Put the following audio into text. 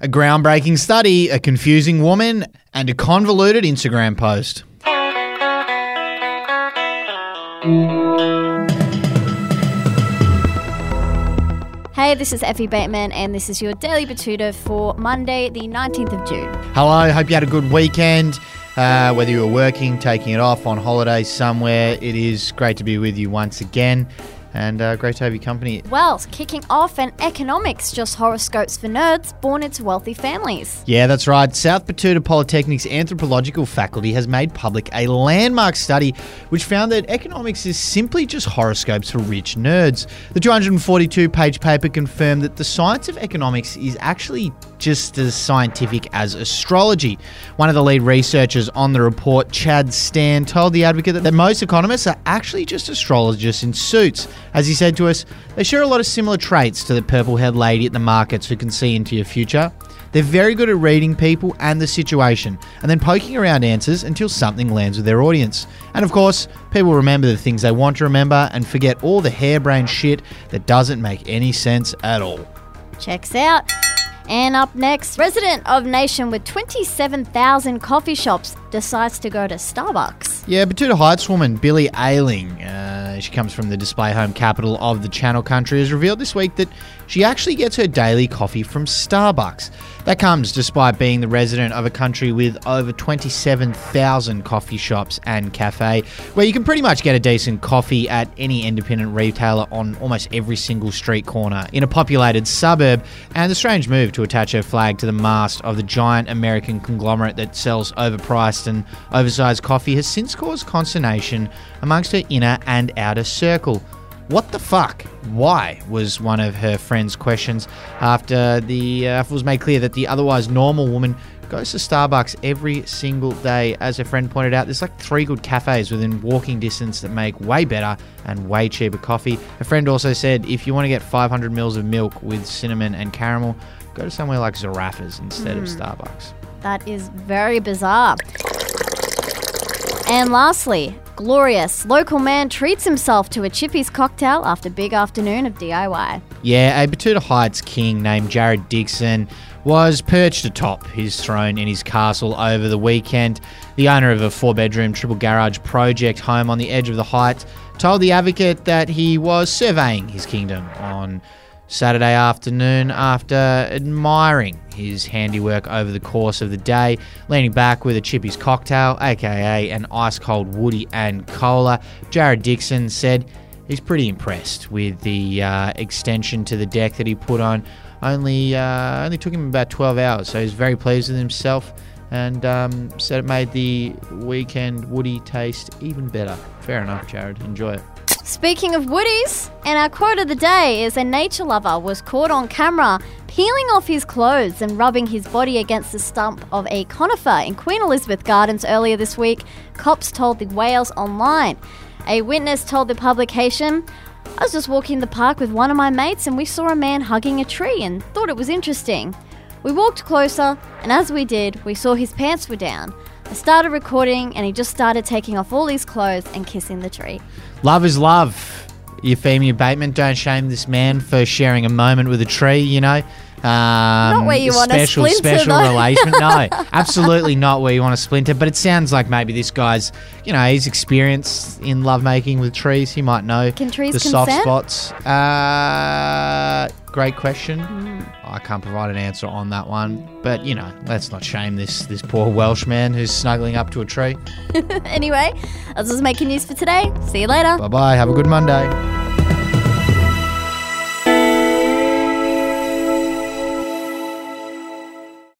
a groundbreaking study, a confusing woman, and a convoluted Instagram post. Hey, this is Effie Bateman, and this is your Daily Betoota for Monday, the 19th of June. Hello, hope you had a good weekend. Uh, whether you were working, taking it off, on holiday somewhere, it is great to be with you once again and uh, great to have your company. Well, kicking off and economics, just horoscopes for nerds born into wealthy families. Yeah, that's right. South Betoota Polytechnic's anthropological faculty has made public a landmark study which found that economics is simply just horoscopes for rich nerds. The 242 page paper confirmed that the science of economics is actually just as scientific as astrology. One of the lead researchers on the report, Chad Stan, told The Advocate that most economists are actually just astrologists in suits. As he said to us, they share a lot of similar traits to the purple haired lady at the markets who can see into your future. They're very good at reading people and the situation, and then poking around answers until something lands with their audience. And of course, people remember the things they want to remember and forget all the harebrained shit that doesn't make any sense at all. Checks out. And up next, resident of nation with 27,000 coffee shops decides to go to Starbucks. Yeah, Betoota Heights woman Billy Ailing, uh, Uh, she comes from the display home capital of the Channel Country, has revealed this week that she actually gets her daily coffee from Starbucks. That comes despite being the resident of a country with over 27,000 coffee shops and cafe, where you can pretty much get a decent coffee at any independent retailer on almost every single street corner in a populated suburb. And the strange move to attach her flag to the mast of the giant American conglomerate that sells overpriced and oversized coffee has since caused consternation amongst her inner and outer circle. What the fuck? Why? was one of her friend's questions after the uh, it was made clear that the otherwise normal woman goes to Starbucks every single day. As her friend pointed out, there's like three good cafes within walking distance that make way better and way cheaper coffee. A friend also said if you want to get 500 mils of milk with cinnamon and caramel, go to somewhere like Zarraffa's instead of Starbucks. That is very bizarre. And lastly, glorious. Local man treats himself to a Chippy's cocktail after big afternoon of DIY. Yeah, a Betoota Heights king named Jared Dixon was perched atop his throne in his castle over the weekend. The owner of a four bedroom triple garage project home on the edge of the Heights told the advocate that he was surveying his kingdom on Saturday afternoon after admiring his handiwork over the course of the day, leaning back with a Chippy's cocktail, aka an ice cold Woody and cola. Jared Dixon said he's pretty impressed with the uh, extension to the deck that he put on. Only uh, only took him about 12 hours, so he's very pleased with himself and um, said it made the weekend Woody taste even better. Fair enough, Jared. Enjoy it. Speaking of woodies, and our quote of the day is a nature lover was caught on camera peeling off his clothes and rubbing his body against the stump of a conifer in Queen Elizabeth Gardens earlier this week, cops told the Wales Online. A witness told the publication, I was just walking the park with one of my mates and we saw a man hugging a tree and thought it was interesting. We walked closer, and as we did, we saw his pants were down. I started recording, and he just started taking off all his clothes and kissing the tree. Love is love. Euphemia Bateman, don't shame this man for sharing a moment with a tree, you know. Um, Not where you want to special, splinter, special though. relation. No, absolutely not where you want to splinter. But it sounds like maybe this guy's, you know, he's experienced in lovemaking with trees. He might know Can trees the soft consent? spots. Uh, great question. Hmm. I can't provide an answer on that one. But you know, let's not shame this this poor Welsh man who's snuggling up to a tree. anyway, that's just making news for today. See you later. Bye bye. Have a good Monday.